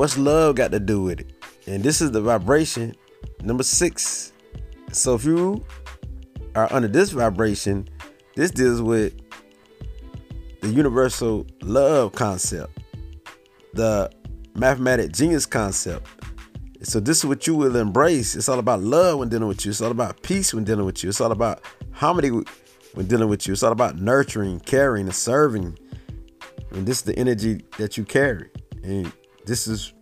what's love got to do with it? And this is the vibration number six. So if you are under this vibration, this deals with the universal love concept, the mathematic genius concept. So this is what you will embrace. It's all about love when dealing with you. It's all about peace when dealing with you. It's all about harmony when dealing with you. It's all about nurturing, caring, and serving. And this is the energy that you carry. And this is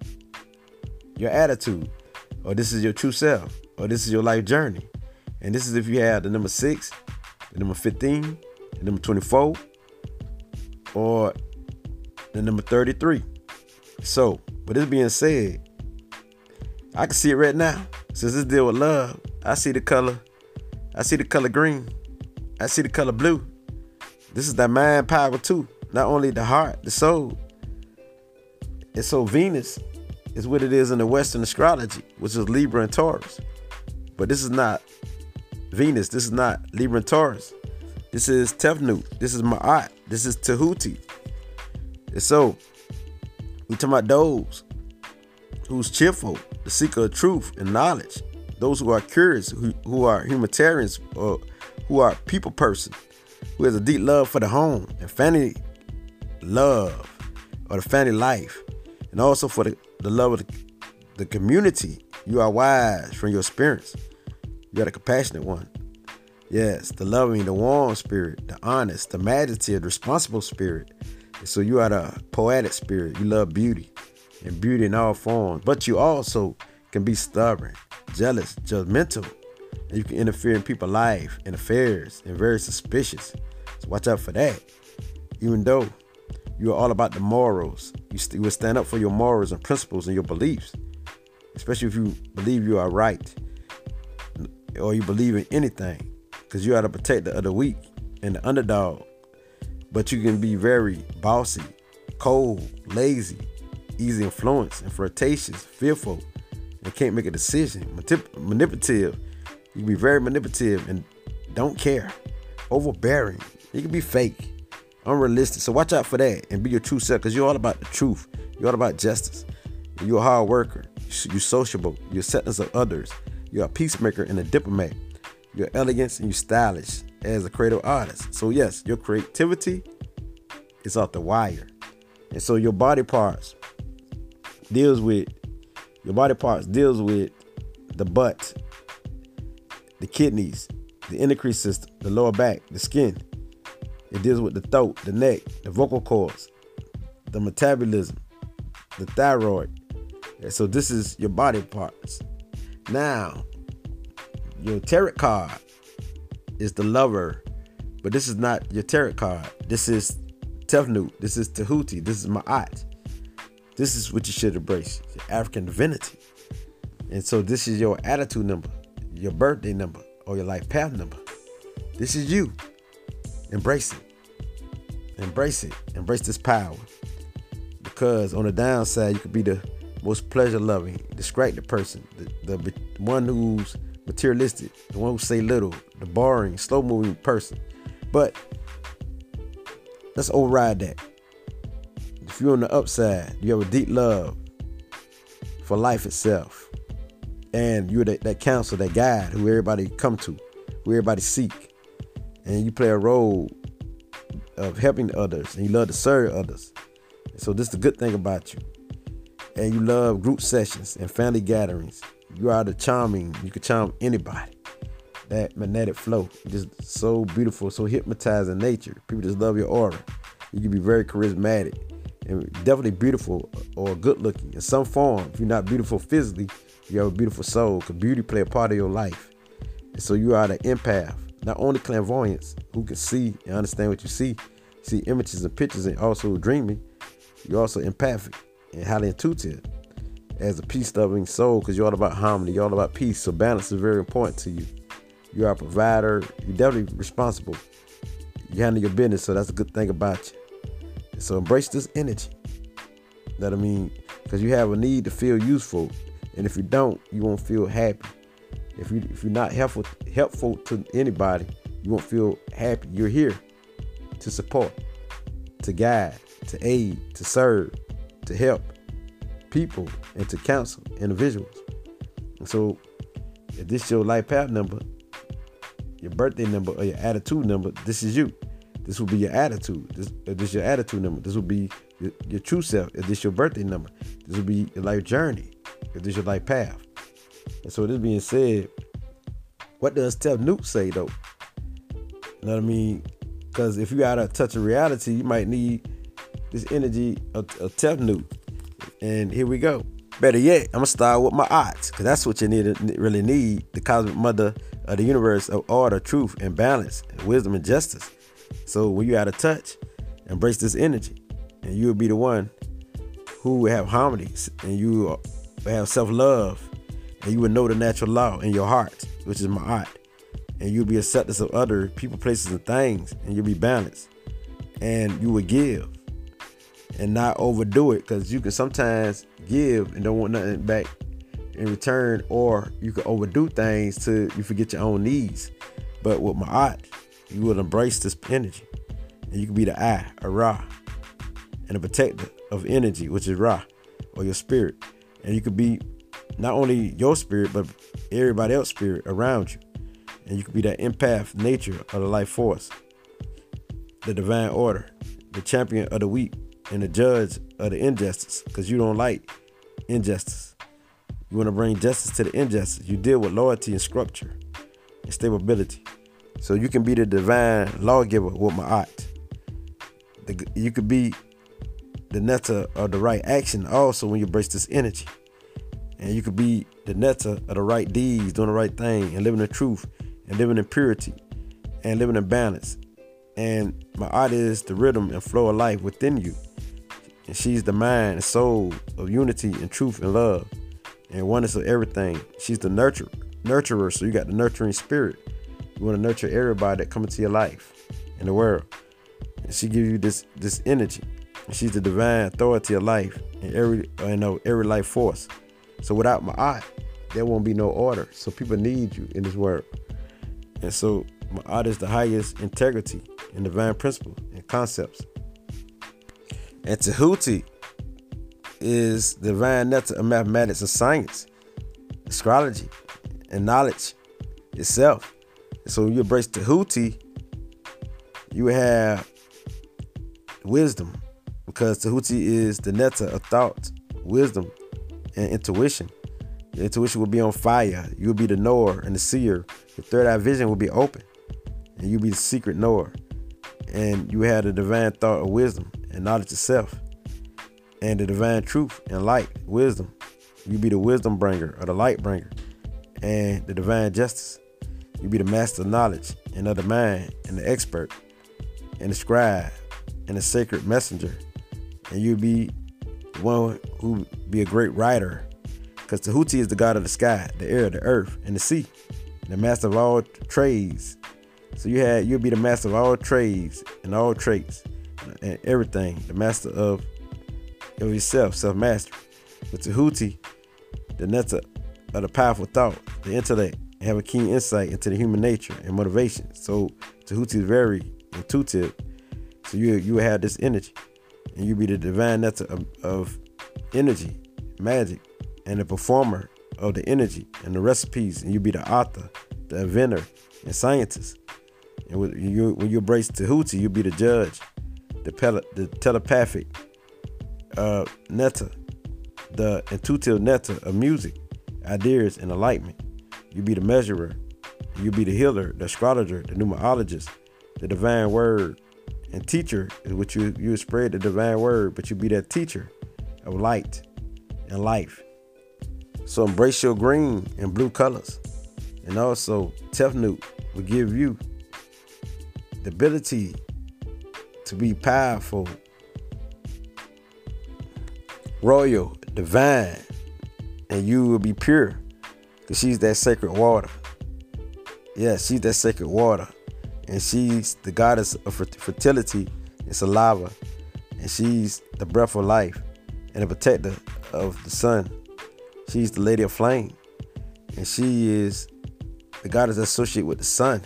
your attitude, or this is your true self, or this is your life journey. And this is if you have the number six, the number 15, the number 24, or the number 33. So, with this being said, I can see it right now. Since this deal with love, I see the color. I see the color green. I see the color blue. This is that mind power too. Not only the heart, the soul. And so Venus is what it is in the Western astrology, which is Libra and Taurus. But this is not Venus. This is not Libra and Taurus. This is Tefnut. This is Ma'at. This is Tahuti. And so we talking about those who's cheerful, the seeker of truth and knowledge, those who are curious, who, who are humanitarians, or who are people person, who has a deep love for the home and family love or the family life, and also for the, the love of the, the community. You are wise from your experience. You are the compassionate one. Yes, the loving, the warm spirit, the honest, the majesty, the responsible spirit. And so you are the poetic spirit. You love beauty and beauty in all forms. But you also can be stubborn, jealous, judgmental, and you can interfere in people's life and affairs and very suspicious. So watch out for that. Even though you are all about the morals, you, st- you will stand up for your morals and principles and your beliefs, especially if you believe you are right or you believe in anything, because you are the protector of the weak and the underdog. But you can be very bossy, cold, lazy, easy influence, and flirtatious, fearful, and can't make a decision, manipulative. You can be very manipulative and don't care, overbearing. You can be fake, unrealistic. So watch out for that and be your true self because you're all about the truth. You're all about justice. You're a hard worker. You're sociable. You're acceptance of others. You're a peacemaker and a diplomat. You're elegant and you're stylish as a creative artist. So yes, your creativity is off the wire. And so your body parts deals with your body parts deals with the butt, the kidneys, the endocrine system, the lower back, the skin. It deals with the throat, the neck, the vocal cords, the metabolism, the thyroid. And so this is your body parts. Now, your tarot card is the lover, but this is not your tarot card. This is Tefnut. This is Tahuti. This is Ma'at. This is what you should embrace your African divinity. And so this is your attitude number, your birthday number, or your life path number. This is you. Embrace it. Embrace it. Embrace this power. Because on the downside, you could be the most pleasure loving, distracted person, the, the one who's materialistic, the one who say little, the boring, slow moving person. But let's override that if you're on the upside, you have a deep love for life itself. And you're that, that counselor, that guide who everybody come to, who everybody seek. And you play a role of helping others and you love to serve others. So this is the good thing about you. And you love group sessions and family gatherings. You are the charming, you can charm anybody. That magnetic flow, just so beautiful, so hypnotizing nature. People just love your aura. You can be very charismatic and definitely beautiful or good looking in some form. If you're not beautiful physically, you have a beautiful soul. Cause beauty play a part of your life. And so you are the empath, not only clairvoyance, who can see and understand what you see, see images and pictures, and also dreaming. You're also empathic and highly intuitive as a peace loving soul because you're all about harmony, you're all about peace. So balance is very important to you. You are a provider, you're definitely responsible. You handle your business, so that's a good thing about you. So embrace this energy. That I mean, because you have a need to feel useful, and if you don't, you won't feel happy. If you if you're not helpful helpful to anybody, you won't feel happy. You're here to support, to guide, to aid, to serve, to help. people and to counsel individuals. And so, if this is your life path number, your birthday number, or your attitude number, this is you. This will be your attitude. This, this is your attitude number, this will be your, your true self. If this is your birthday number, this will be your life journey. If this is your life path. And so, this being said, what does Tefnut say though? You know what I mean? Because if you got a touch of reality, you might need this energy of, of Tefnut. And here we go. Better yet, I'm gonna start with Ma'at, because that's what you need really need. The cosmic mother of the universe of order, truth, and balance, and wisdom and justice. So when you out of touch, embrace this energy, and you will be the one who will have harmonies, and you will have self-love, and you would know the natural law in your heart, which is Ma'at. And you'll be acceptance of other people, places, and things, and you'll be balanced. And you would give and not overdo it because you can sometimes give and don't want nothing back in return, or you can overdo things to you forget your own needs. But with my Ma'at, you will embrace this energy, and you can be the eye, a Ra, and a protector of energy, which is Ra, or your spirit, and you could be not only your spirit but everybody else's spirit around you, and you can be that empath nature of the life force, the divine order, the champion of the weak, and the judge of the injustice because you don't like injustice. You want to bring justice to the injustice. You deal with loyalty and structure and stability. So you can be the divine lawgiver with Ma'at. you could be the netta of the right action also when you embrace this energy. And you could be the netta of the right deeds, doing the right thing, and living the truth, and living in purity, and living in balance. And Ma'at is the rhythm and flow of life within you. And she's the mind and soul of unity and truth and love and oneness of everything. She's the nurturer, nurturer. So you got the nurturing spirit. You want to nurture everybody that come into your life in the world. And she gives you this this energy. And she's the divine authority of life and every you know every life force. So without my eye, there won't be no order. So people need you in this world. And so Ma'at is the highest integrity and divine principle and concepts and Tahuti is the divine net of mathematics and science, astrology, and knowledge itself. So when you embrace Tahuti, you have wisdom because Tahuti is the netta of thought, wisdom, and intuition. Your intuition will be on fire. You'll be the knower and the seer. Your third eye vision will be open, and you'll be the secret knower. And you have the divine thought of wisdom and knowledge itself, and the divine truth and light, wisdom. You be the wisdom bringer or the light bringer, and the divine justice. You be the master of knowledge and of the mind, and the expert, and the scribe, and the sacred messenger. And you be one who be a great writer. Because Tahuti is the god of the sky, the air, the earth, and the sea, the master of all trades. So you had you'll be the master of all trades and all traits and everything, the master of, of yourself, self mastery. With Tahuti, the netta of the powerful thought, the intellect, have a keen insight into the human nature and motivation. So Tahuti is very intuitive. So you you have this energy, and you be the divine netta of, of energy, magic, and the performer of the energy and the recipes, and you be the author, the inventor, and scientist. And when you when you embrace Tahuti, you be the judge, the, pele- the telepathic uh, netta, the intuitive netta of music, ideas, and enlightenment. You be the measurer, you be the healer, the astrologer, the numerologist, the divine word, and teacher is what you you spread the divine word, but you be that teacher of light and life. So embrace your green and blue colors. And also Tefnut will give you the ability to be powerful, royal, divine, and you will be pure because she's that sacred water. Yeah, she's that sacred water. And she's the goddess of fertility and saliva. And she's the breath of life and the protector of the sun. She's the lady of flame. And she is the goddess associated with the sun.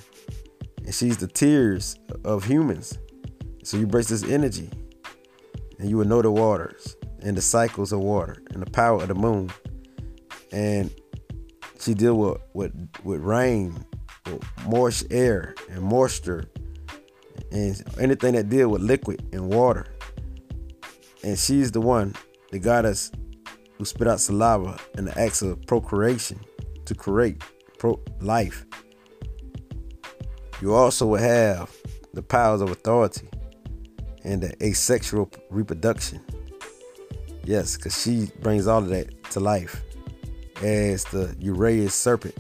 And she's the tears of humans. So you brace this energy and you will know the waters. and the cycles of water and the power of the moon. And she deal with with, with rain, with moist air and moisture, and anything that deal with liquid and water. And she's the one, the goddess who spit out saliva and the acts of procreation to create pro- life. You also have the powers of authority and the asexual reproduction. Yes, because she brings all of that to life as the Uraeus serpent.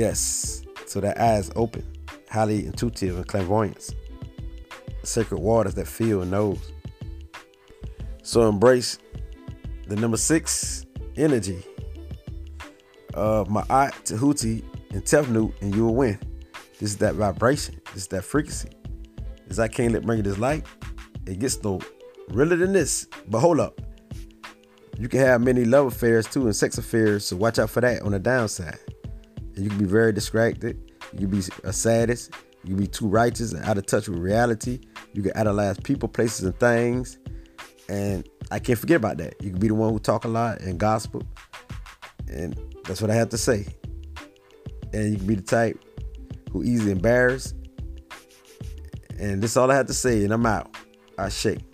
Yes, so that eyes open, highly intuitive and clairvoyance. Sacred waters that feel and knows. So embrace the number six energy of Ma'at, Tahuti, and Tefnut, and you will win. This is that vibration. This is that frequency. As I can't let bring this light, it gets no realer than this. But hold up. You can have many love affairs too and sex affairs, so watch out for that on the downside. You can be very distracted. You can be a sadist. You can be too righteous and out of touch with reality. You can idolize people, places, and things. And I can't forget about that. You can be the one who talk a lot and gospel. And that's what I have to say. And you can be the type who easily embarrassed. And this is all I have to say, and I'm out. I shake.